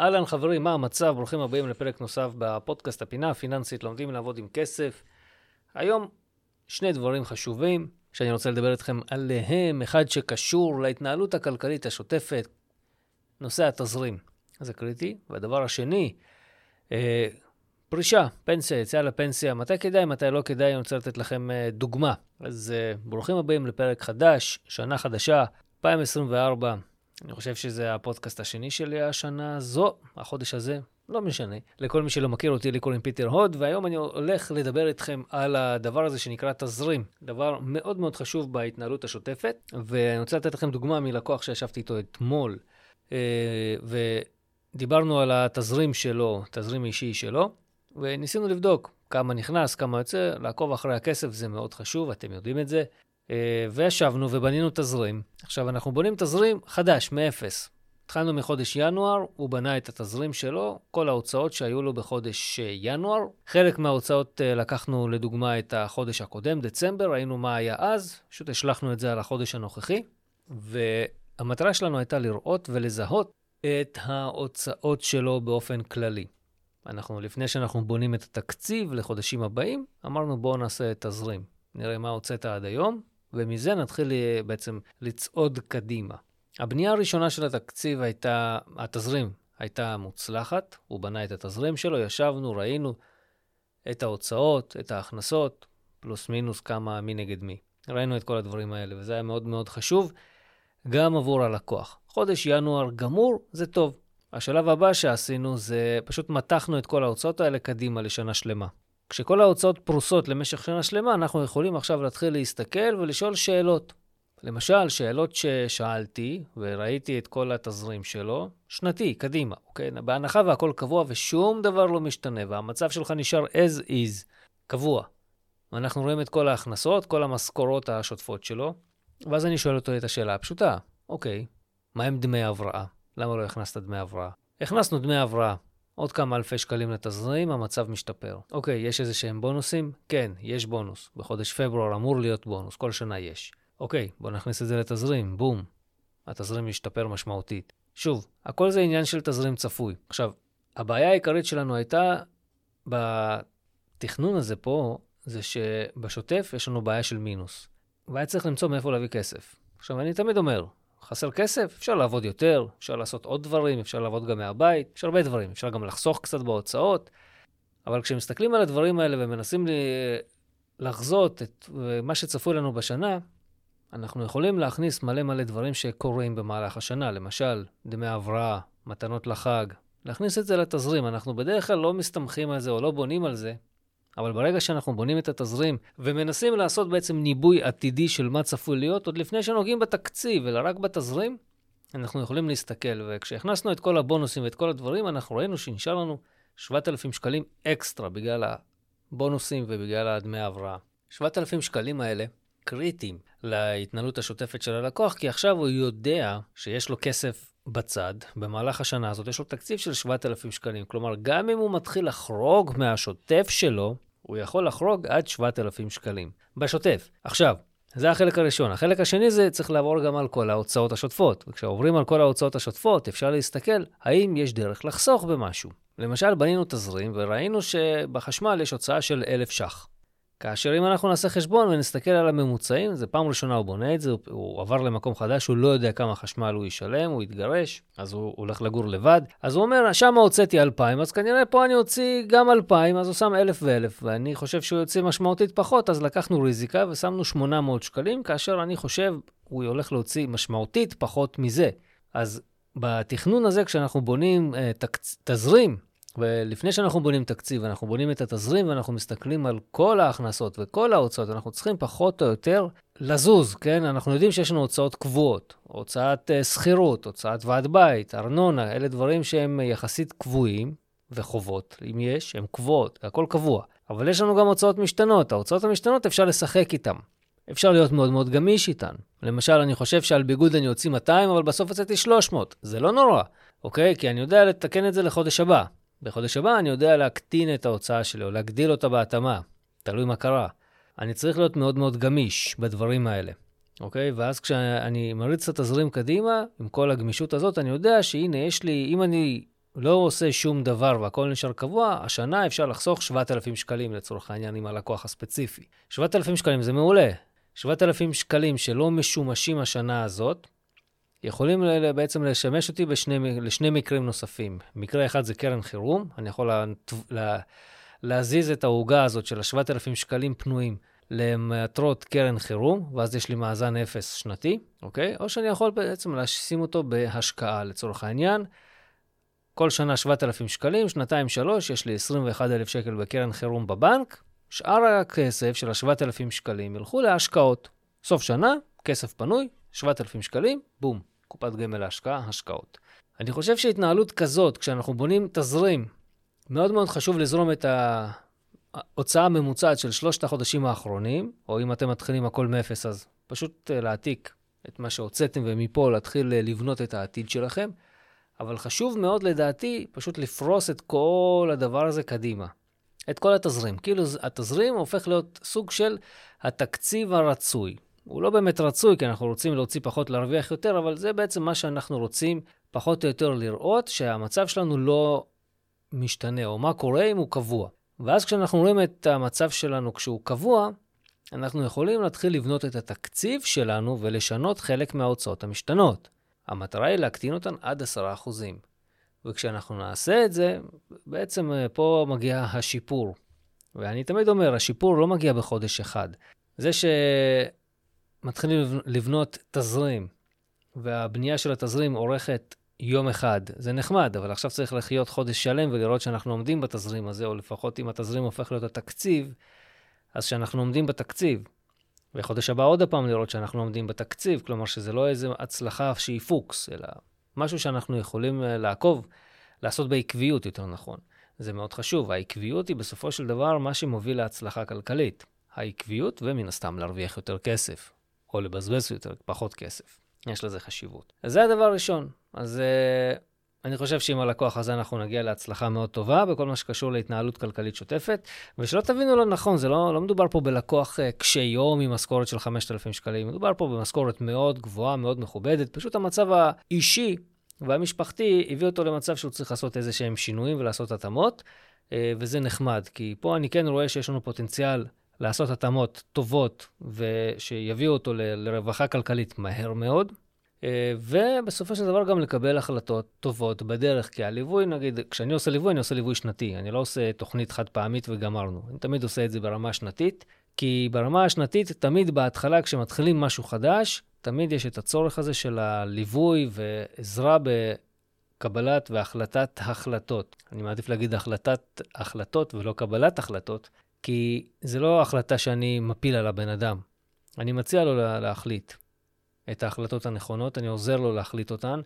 אהלן חברים, מה המצב? ברוכים הבאים לפרק נוסף בפודקאסט הפינה הפיננסית, לומדים לעבוד עם כסף. היום שני דברים חשובים שאני רוצה לדבר איתכם עליהם, אחד שקשור להתנהלות הכלכלית השוטפת, נושא התזרים. זה קריטי. והדבר השני, אה, פרישה, פנסיה, יציאה לפנסיה, מתי כדאי, מתי לא כדאי, אני רוצה לתת לכם אה, דוגמה. אז אה, ברוכים הבאים לפרק חדש, שנה חדשה, 2024. אני חושב שזה הפודקאסט השני שלי השנה זו, החודש הזה, לא משנה. לכל מי שלא מכיר אותי, לי קוראים פיטר הוד, והיום אני הולך לדבר איתכם על הדבר הזה שנקרא תזרים. דבר מאוד מאוד חשוב בהתנהלות השוטפת, ואני רוצה לתת לכם דוגמה מלקוח שישבתי איתו אתמול, ודיברנו על התזרים שלו, תזרים אישי שלו. וניסינו לבדוק כמה נכנס, כמה יוצא, לעקוב אחרי הכסף זה מאוד חשוב, אתם יודעים את זה. אה, וישבנו ובנינו תזרים. עכשיו, אנחנו בונים תזרים חדש, מאפס. התחלנו מחודש ינואר, הוא בנה את התזרים שלו, כל ההוצאות שהיו לו בחודש אה, ינואר. חלק מההוצאות אה, לקחנו לדוגמה את החודש הקודם, דצמבר, ראינו מה היה אז, פשוט השלכנו את זה על החודש הנוכחי, והמטרה שלנו הייתה לראות ולזהות את ההוצאות שלו באופן כללי. אנחנו, לפני שאנחנו בונים את התקציב לחודשים הבאים, אמרנו בואו נעשה תזרים. נראה מה הוצאת עד היום, ומזה נתחיל אה, בעצם לצעוד קדימה. הבנייה הראשונה של התקציב הייתה, התזרים הייתה מוצלחת, הוא בנה את התזרים שלו, ישבנו, ראינו את ההוצאות, את ההכנסות, פלוס מינוס כמה מי נגד מי. ראינו את כל הדברים האלה, וזה היה מאוד מאוד חשוב, גם עבור הלקוח. חודש ינואר גמור, זה טוב. השלב הבא שעשינו זה פשוט מתחנו את כל ההוצאות האלה קדימה לשנה שלמה. כשכל ההוצאות פרוסות למשך שנה שלמה, אנחנו יכולים עכשיו להתחיל להסתכל ולשאול שאלות. למשל, שאלות ששאלתי, וראיתי את כל התזרים שלו, שנתי, קדימה, אוקיי? בהנחה והכל קבוע ושום דבר לא משתנה, והמצב שלך נשאר as is, קבוע. ואנחנו רואים את כל ההכנסות, כל המשכורות השוטפות שלו, ואז אני שואל אותו את השאלה הפשוטה, אוקיי, מה עם דמי הבראה? למה לא הכנסת דמי הבראה? הכנסנו דמי הבראה. עוד כמה אלפי שקלים לתזרים, המצב משתפר. אוקיי, יש איזה שהם בונוסים? כן, יש בונוס. בחודש פברואר אמור להיות בונוס, כל שנה יש. אוקיי, בואו נכניס את זה לתזרים, בום. התזרים משתפר משמעותית. שוב, הכל זה עניין של תזרים צפוי. עכשיו, הבעיה העיקרית שלנו הייתה בתכנון הזה פה, זה שבשוטף יש לנו בעיה של מינוס. והיה צריך למצוא מאיפה להביא כסף. עכשיו, אני תמיד אומר, חסר כסף, אפשר לעבוד יותר, אפשר לעשות עוד דברים, אפשר לעבוד גם מהבית, יש הרבה דברים, אפשר גם לחסוך קצת בהוצאות, אבל כשמסתכלים על הדברים האלה ומנסים לחזות את מה שצפוי לנו בשנה, אנחנו יכולים להכניס מלא מלא דברים שקורים במהלך השנה, למשל, דמי הבראה, מתנות לחג, להכניס את זה לתזרים. אנחנו בדרך כלל לא מסתמכים על זה או לא בונים על זה, אבל ברגע שאנחנו בונים את התזרים ומנסים לעשות בעצם ניבוי עתידי של מה צפוי להיות, עוד לפני שנוגעים בתקציב, אלא רק בתזרים, אנחנו יכולים להסתכל. וכשהכנסנו את כל הבונוסים ואת כל הדברים, אנחנו ראינו שנשאר לנו 7,000 שקלים אקסטרה בגלל הבונוסים ובגלל דמי ההבראה. 7,000 שקלים האלה קריטיים להתנהלות השוטפת של הלקוח, כי עכשיו הוא יודע שיש לו כסף בצד, במהלך השנה הזאת יש לו תקציב של 7,000 שקלים. כלומר, גם אם הוא מתחיל לחרוג מהשוטף שלו, הוא יכול לחרוג עד 7,000 שקלים. בשוטף. עכשיו, זה החלק הראשון. החלק השני זה צריך לעבור גם על כל ההוצאות השוטפות. וכשעוברים על כל ההוצאות השוטפות, אפשר להסתכל האם יש דרך לחסוך במשהו. למשל, בנינו תזרים וראינו שבחשמל יש הוצאה של 1,000 ש"ח. כאשר אם אנחנו נעשה חשבון ונסתכל על הממוצעים, זה פעם ראשונה הוא בונה את זה, הוא, הוא עבר למקום חדש, הוא לא יודע כמה חשמל הוא ישלם, הוא יתגרש, אז הוא, הולך לגור לבד. אז הוא אומר, שם הוצאתי 2,000, אז כנראה פה אני אוציא גם 2,000, אז הוא שם 1,000 ו-1,000, ואני חושב שהוא יוציא משמעותית פחות, אז לקחנו ריזיקה ושמנו 800 שקלים, כאשר אני חושב הוא הולך להוציא משמעותית פחות מזה. אז בתכנון הזה, כשאנחנו בונים uh, תקצ... תזרים, ולפני שאנחנו בונים תקציב, אנחנו בונים את התזרים ואנחנו מסתכלים על כל ההכנסות וכל ההוצאות, אנחנו צריכים פחות או יותר לזוז, כן? אנחנו יודעים שיש לנו הוצאות קבועות, הוצאת uh, שכירות, הוצאת ועד בית, ארנונה, אלה דברים שהם יחסית קבועים, וחובות, אם יש, הן קבועות, הכל קבוע. אבל יש לנו גם הוצאות משתנות, ההוצאות המשתנות אפשר לשחק איתן. אפשר להיות מאוד מאוד גמיש איתן. למשל, אני חושב שעל ביגוד אני אוציא 200, אבל בסוף יצאתי 300. זה לא נורא, אוקיי? כי אני יודע לתקן את זה לחודש הבא. בחודש הבא אני יודע להקטין את ההוצאה שלי או להגדיל אותה בהתאמה, תלוי מה קרה. אני צריך להיות מאוד מאוד גמיש בדברים האלה, אוקיי? ואז כשאני מריץ את התזרים קדימה, עם כל הגמישות הזאת, אני יודע שהנה, יש לי, אם אני לא עושה שום דבר והכל נשאר קבוע, השנה אפשר לחסוך 7,000 שקלים לצורך העניין עם הלקוח הספציפי. 7,000 שקלים זה מעולה. 7,000 שקלים שלא משומשים השנה הזאת, יכולים בעצם לשמש אותי בשני, לשני מקרים נוספים. מקרה אחד זה קרן חירום, אני יכול לה, לה, להזיז את העוגה הזאת של ה-7,000 שקלים פנויים למטרות קרן חירום, ואז יש לי מאזן אפס שנתי, אוקיי? או שאני יכול בעצם לשים אותו בהשקעה לצורך העניין. כל שנה 7,000 שקלים, שנתיים-שלוש, יש לי 21,000 שקל בקרן חירום בבנק, שאר הכסף של ה-7,000 שקלים ילכו להשקעות. סוף שנה, כסף פנוי, 7,000 שקלים, בום, קופת גמל להשקעה, השקעות. אני חושב שהתנהלות כזאת, כשאנחנו בונים תזרים, מאוד מאוד חשוב לזרום את ההוצאה הממוצעת של שלושת החודשים האחרונים, או אם אתם מתחילים הכל מאפס, אז פשוט אה, להעתיק את מה שהוצאתם ומפה להתחיל אה, לבנות את העתיד שלכם. אבל חשוב מאוד לדעתי פשוט לפרוס את כל הדבר הזה קדימה. את כל התזרים. כאילו התזרים הופך להיות סוג של התקציב הרצוי. הוא לא באמת רצוי, כי אנחנו רוצים להוציא פחות, להרוויח יותר, אבל זה בעצם מה שאנחנו רוצים פחות או יותר לראות, שהמצב שלנו לא משתנה, או מה קורה אם הוא קבוע. ואז כשאנחנו רואים את המצב שלנו כשהוא קבוע, אנחנו יכולים להתחיל לבנות את התקציב שלנו ולשנות חלק מההוצאות המשתנות. המטרה היא להקטין אותן עד 10%. וכשאנחנו נעשה את זה, בעצם אה, פה מגיע השיפור. ואני תמיד אומר, השיפור לא מגיע בחודש אחד. זה שמתחילים לבנות תזרים, והבנייה של התזרים אורכת יום אחד, זה נחמד, אבל עכשיו צריך לחיות חודש שלם ולראות שאנחנו עומדים בתזרים הזה, או לפחות אם התזרים הופך להיות התקציב, אז שאנחנו עומדים בתקציב. וחודש הבא עוד פעם לראות שאנחנו עומדים בתקציב, כלומר שזה לא איזו הצלחה שהיא פוקס, אלא משהו שאנחנו יכולים אה, לעקוב, לעשות בעקביות יותר נכון. זה מאוד חשוב. העקביות היא בסופו של דבר מה שמוביל להצלחה כלכלית. העקביות, ומן הסתם להרוויח יותר כסף, או לבזבז יותר, פחות כסף. יש לזה חשיבות. אז זה הדבר הראשון. אז uh, אני חושב שעם הלקוח הזה אנחנו נגיע להצלחה מאוד טובה בכל מה שקשור להתנהלות כלכלית שוטפת. ושלא תבינו לא נכון, זה לא, לא מדובר פה בלקוח uh, קשה יום עם משכורת של 5,000 שקלים, מדובר פה במשכורת מאוד גבוהה, מאוד מכובדת. פשוט המצב האישי והמשפחתי הביא אותו למצב שהוא צריך לעשות איזה שהם שינויים ולעשות התאמות, uh, וזה נחמד, כי פה אני כן רואה שיש לנו פוטנציאל לעשות התאמות טובות ושיביאו אותו לרווחה כלכלית מהר מאוד. אה, ובסופו של דבר גם לקבל החלטות טובות בדרך, כי הליווי, נגיד, כשאני עושה ליווי, אני עושה ליווי שנתי, אני לא עושה תוכנית חד פעמית וגמרנו. אני תמיד עושה את זה ברמה שנתית, כי ברמה השנתית, תמיד בהתחלה, כשמתחילים משהו חדש, תמיד יש את הצורך הזה של הליווי ועזרה בקבלת והחלטת החלטות. אני מעדיף להגיד החלטת החלטות ולא קבלת החלטות, כי זה לא החלטה שאני מפיל על הבן אדם. אני מציע לו להחליט. את ההחלטות הנכונות, אני עוזר לו להחליט אותן,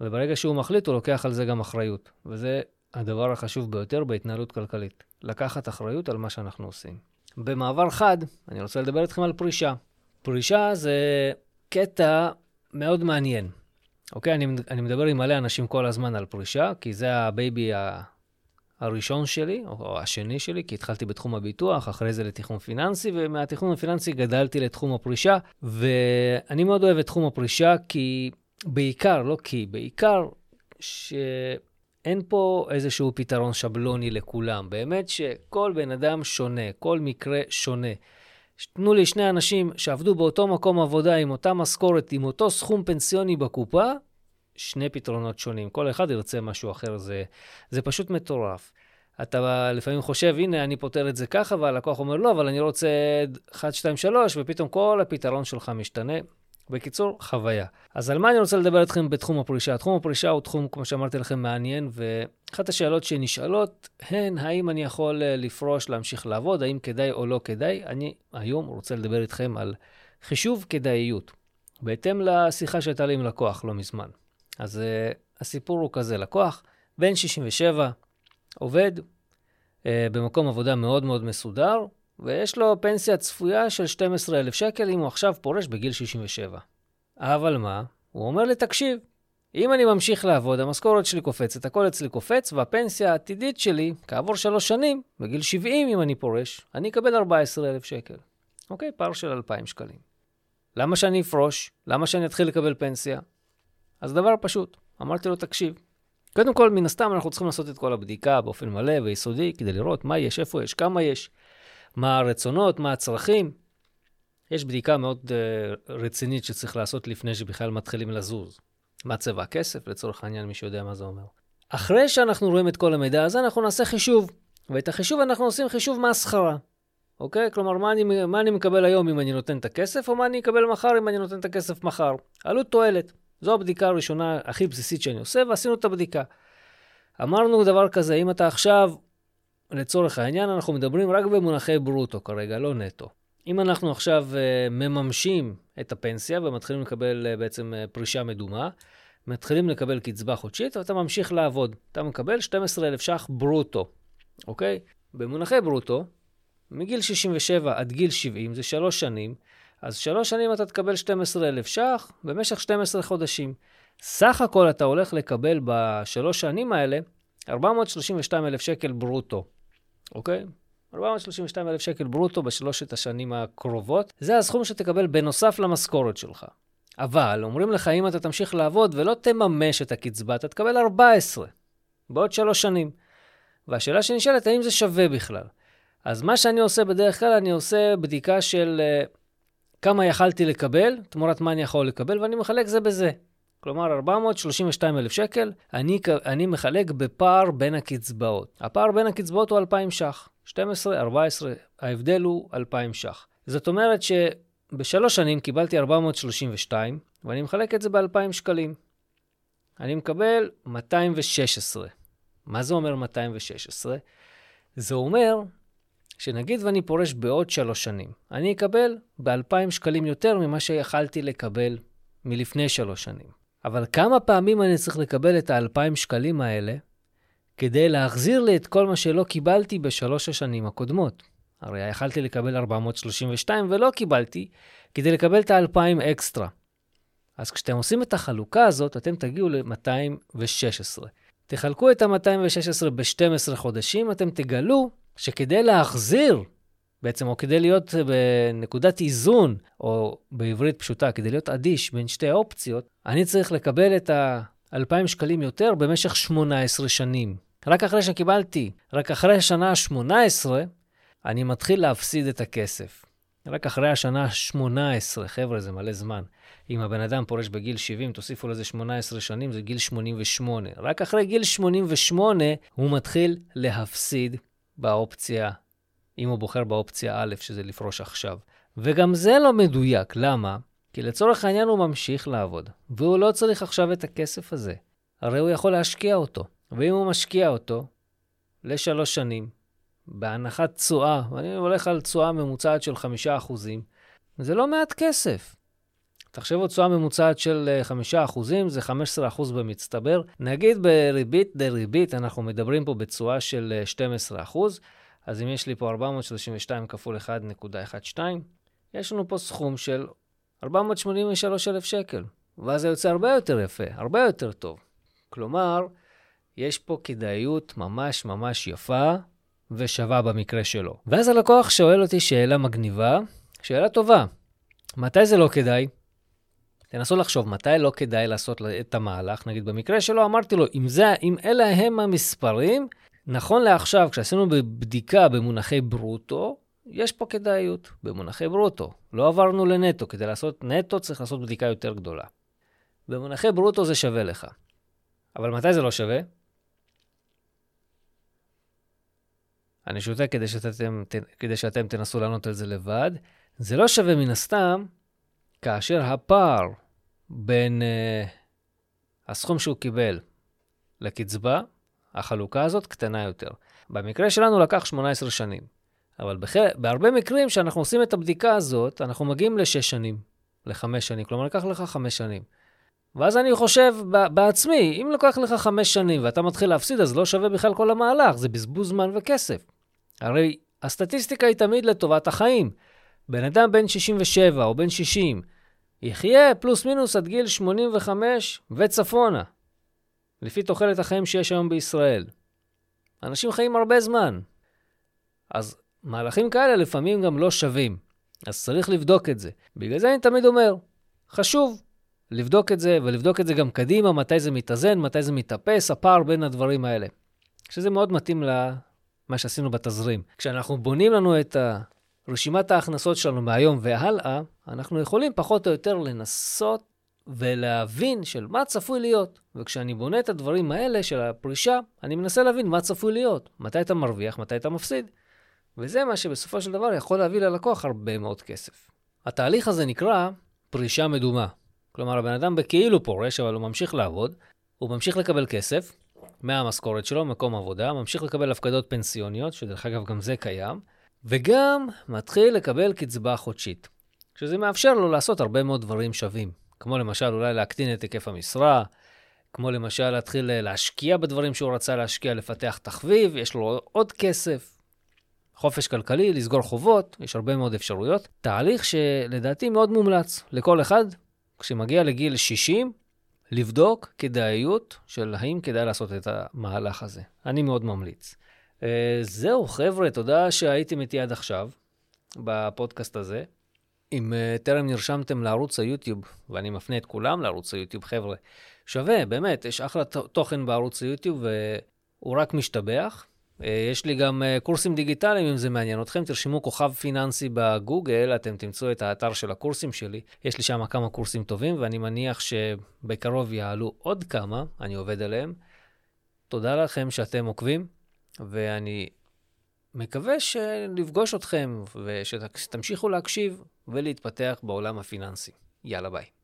וברגע שהוא מחליט, הוא לוקח על זה גם אחריות. וזה הדבר החשוב ביותר בהתנהלות כלכלית, לקחת אחריות על מה שאנחנו עושים. במעבר חד, אני רוצה לדבר איתכם על פרישה. פרישה זה קטע מאוד מעניין. אוקיי, אני, אני מדבר עם מלא אנשים כל הזמן על פרישה, כי זה ה baby הראשון שלי, או השני שלי, כי התחלתי בתחום הביטוח, אחרי זה לתכנון פיננסי, ומהתכנון הפיננסי גדלתי לתחום הפרישה, ואני מאוד אוהב את תחום הפרישה, כי בעיקר, לא כי, בעיקר, שאין פה איזשהו פתרון שבלוני לכולם. באמת שכל בן אדם שונה, כל מקרה שונה. תנו לי שני אנשים שעבדו באותו מקום עבודה עם אותה משכורת, עם אותו סכום פנסיוני בקופה, שני פתרונות שונים. כל אחד ירצה משהו אחר, זה, זה פשוט מטורף. אתה לפעמים חושב, הנה, אני פותר את זה ככה, והלקוח אומר, לא, אבל אני רוצה 1, 2, 3, ופתאום כל הפתרון שלך משתנה. בקיצור, חוויה. אז על מה אני רוצה לדבר איתכם בתחום הפרישה? תחום הפרישה הוא תחום, כמו שאמרתי לכם, מעניין, ואחת השאלות שנשאלות הן, האם אני יכול אה, לפרוש, להמשיך לעבוד, האם כדאי או לא כדאי? אני היום רוצה לדבר איתכם על חישוב כדאיות, בהתאם לשיחה שהייתה לי עם לקוח לא מזמן. אז uh, הסיפור הוא כזה, לקוח בן 67, עובד uh, במקום עבודה מאוד מאוד מסודר, ויש לו פנסיה צפויה של 12,000 שקל אם הוא עכשיו פורש בגיל 67. אבל מה? הוא אומר לי, תקשיב, אם אני ממשיך לעבוד, המשכורת שלי קופצת, הכל אצלי קופץ, והפנסיה העתידית שלי, כעבור שלוש שנים, בגיל 70 אם אני פורש, אני אקבל 14,000 שקל. אוקיי? פער של 2,000 שקלים. למה שאני אפרוש? למה שאני אתחיל לקבל פנסיה? אז דבר פשוט, אמרתי לו, תקשיב, קודם כל, מן הסתם אנחנו צריכים לעשות את כל הבדיקה באופן מלא ויסודי, כדי לראות מה יש, איפה יש, כמה יש, מה הרצונות, מה הצרכים. יש בדיקה מאוד uh, רצינית שצריך לעשות לפני שבכלל מתחילים לזוז. מה צבע הכסף, לצורך העניין, מי שיודע מה זה אומר. אחרי שאנחנו רואים את כל המידע הזה, אנחנו נעשה חישוב. ואת החישוב אנחנו עושים חישוב מהשכרה. אוקיי? כלומר, מה אני, מה אני מקבל היום אם אני נותן את הכסף, או מה אני אקבל מחר אם אני נותן את הכסף מחר. עלות תועלת. זו הבדיקה הראשונה הכי בסיסית שאני עושה, ועשינו את הבדיקה. אמרנו דבר כזה, אם אתה עכשיו, לצורך העניין, אנחנו מדברים רק במונחי ברוטו כרגע, לא נטו. אם אנחנו עכשיו uh, מממשים את הפנסיה ומתחילים לקבל uh, בעצם uh, פרישה מדומה, מתחילים לקבל קצבה חודשית ואתה ממשיך לעבוד. אתה מקבל 12,000 ש"ח ברוטו, אוקיי? במונחי ברוטו, מגיל 67 עד גיל 70, זה שלוש שנים, אז שלוש שנים אתה תקבל 12,000 ש"ח במשך 12 חודשים. סך הכל אתה הולך לקבל בשלוש שנים האלה 432,000 שקל ברוטו, אוקיי? 432,000 שקל ברוטו בשלושת השנים הקרובות. זה הסכום שתקבל בנוסף למשכורת שלך. אבל אומרים לך, אם אתה תמשיך לעבוד ולא תממש את הקצבה, אתה תקבל 14 בעוד שלוש שנים. והשאלה שנשאלת, האם זה שווה בכלל? אז מה שאני עושה בדרך כלל, אני עושה בדיקה של uh, כמה יכלתי לקבל, תמורת מה אני יכול לקבל, ואני מחלק זה בזה. כלומר, 432,000 שקל, אני, אני מחלק בפער בין הקצבאות. הפער בין הקצבאות הוא 2,000 ש"ח. 12, 14, ההבדל הוא 2,000 ש"ח. זאת אומרת שבשלוש שנים קיבלתי 432, ואני מחלק את זה ב-2,000 שקלים. אני מקבל 216. מה זה אומר 216? זה אומר שנגיד ואני פורש בעוד שלוש שנים, אני אקבל ב-2,000 שקלים יותר ממה שיכלתי לקבל מלפני שלוש שנים. אבל כמה פעמים אני צריך לקבל את ה-2,000 שקלים האלה כדי להחזיר לי את כל מה שלא קיבלתי בשלוש השנים הקודמות? הרי יכלתי לקבל 432 ולא קיבלתי, כדי לקבל את ה-2,000 אקסטרה. אז כשאתם עושים את החלוקה הזאת, אתם תגיעו ל-216. תחלקו את ה-216 ב-12 חודשים, אתם תגלו שכדי להחזיר, בעצם, או כדי להיות בנקודת איזון, או בעברית פשוטה, כדי להיות אדיש בין שתי האופציות, אני צריך לקבל את ה-2,000 שקלים יותר במשך 18 שנים. רק אחרי שקיבלתי, רק אחרי השנה ה-18, אני מתחיל להפסיד את הכסף. רק אחרי השנה ה-18, חבר'ה, זה מלא זמן. אם הבן אדם פורש בגיל 70, תוסיפו לזה 18 שנים, זה גיל 88. רק אחרי גיל 88 הוא מתחיל להפסיד באופציה, אם הוא בוחר באופציה א', שזה לפרוש עכשיו. וגם זה לא מדויק, למה? כי לצורך העניין הוא ממשיך לעבוד, והוא לא צריך עכשיו את הכסף הזה. הרי הוא יכול להשקיע אותו. ואם הוא משקיע אותו לשלוש שנים, בהנחת תשואה, ואני הולך על תשואה ממוצעת של 5%, זה לא מעט כסף. תחשבו תשואה ממוצעת של 5%, זה 15% במצטבר. נגיד בריבית דריבית, אנחנו מדברים פה בתשואה של 12%, אז אם יש לי פה 432 כפול 1.12, יש לנו פה סכום של 483,000 שקל. ואז זה יוצא הרבה יותר יפה, הרבה יותר טוב. כלומר, יש פה כדאיות ממש ממש יפה ושווה במקרה שלו. ואז הלקוח שואל אותי שאלה מגניבה, שאלה טובה. מתי זה לא כדאי? תנסו לחשוב מתי לא כדאי לעשות את המהלך. נגיד במקרה שלו אמרתי לו, אם, זה, אם אלה הם המספרים, נכון לעכשיו, כשעשינו בדיקה במונחי ברוטו, יש פה כדאיות במונחי ברוטו. לא עברנו לנטו. כדי לעשות נטו צריך לעשות בדיקה יותר גדולה. במונחי ברוטו זה שווה לך. אבל מתי זה לא שווה? אני שותק כדי שאתם, כדי שאתם תנסו לענות על זה לבד. זה לא שווה מן הסתם כאשר הפער בין uh, הסכום שהוא קיבל לקצבה, החלוקה הזאת קטנה יותר. במקרה שלנו לקח 18 שנים, אבל בח... בהרבה מקרים שאנחנו עושים את הבדיקה הזאת, אנחנו מגיעים לשש שנים, לחמש שנים, כלומר לקח לך חמש שנים. ואז אני חושב בעצמי, אם לקח לך חמש שנים ואתה מתחיל להפסיד, אז לא שווה בכלל כל המהלך, זה בזבוז זמן וכסף. הרי הסטטיסטיקה היא תמיד לטובת החיים. בן אדם בן 67 או בן 60 יחיה פלוס מינוס עד גיל 85 וצפונה, לפי תוחלת החיים שיש היום בישראל. אנשים חיים הרבה זמן. אז מהלכים כאלה לפעמים גם לא שווים. אז צריך לבדוק את זה. בגלל זה אני תמיד אומר, חשוב לבדוק את זה, ולבדוק את זה גם קדימה, מתי זה מתאזן, מתי זה מתאפס, הפער בין הדברים האלה. שזה מאוד מתאים למה שעשינו בתזרים. כשאנחנו בונים לנו את רשימת ההכנסות שלנו מהיום והלאה, אנחנו יכולים פחות או יותר לנסות ולהבין של מה צפוי להיות. וכשאני בונה את הדברים האלה של הפרישה, אני מנסה להבין מה צפוי להיות. מתי אתה מרוויח, מתי אתה מפסיד. וזה מה שבסופו של דבר יכול להביא ללקוח הרבה מאוד כסף. התהליך הזה נקרא פרישה מדומה. כלומר, הבן אדם בכאילו פורש, אבל הוא ממשיך לעבוד, הוא ממשיך לקבל כסף מהמשכורת שלו, מקום עבודה, ממשיך לקבל הפקדות פנסיוניות, שדרך אגב גם זה קיים, וגם מתחיל לקבל קצבה חודשית, שזה מאפשר לו לעשות הרבה מאוד דברים שווים, כמו למשל אולי להקטין את היקף המשרה, כמו למשל להתחיל להשקיע בדברים שהוא רצה להשקיע, לפתח תחביב, יש לו עוד כסף, חופש כלכלי, לסגור חובות, יש הרבה מאוד אפשרויות. תהליך שלדעתי מאוד מומלץ לכל אחד, כשמגיע לגיל 60, לבדוק כדאיות של האם כדאי לעשות את המהלך הזה. אני מאוד ממליץ. Uh, זהו, חבר'ה, תודה שהייתם איתי עד עכשיו בפודקאסט הזה. אם uh, טרם נרשמתם לערוץ היוטיוב, ואני מפנה את כולם לערוץ היוטיוב, חבר'ה, שווה, באמת, יש אחלה תוכן בערוץ היוטיוב, והוא רק משתבח. אה, יש לי גם אה, קורסים דיגיטליים, אם זה מעניין אתכם. תרשמו כוכב פיננסי בגוגל, אתם תמצאו את האתר של הקורסים שלי. יש לי שם כמה קורסים טובים, ואני מניח שבקרוב יעלו עוד כמה, אני עובד עליהם. תודה לכם שאתם עוקבים, ואני מקווה שנפגוש אתכם ושתמשיכו להקשיב ולהתפתח בעולם הפיננסי. יאללה ביי.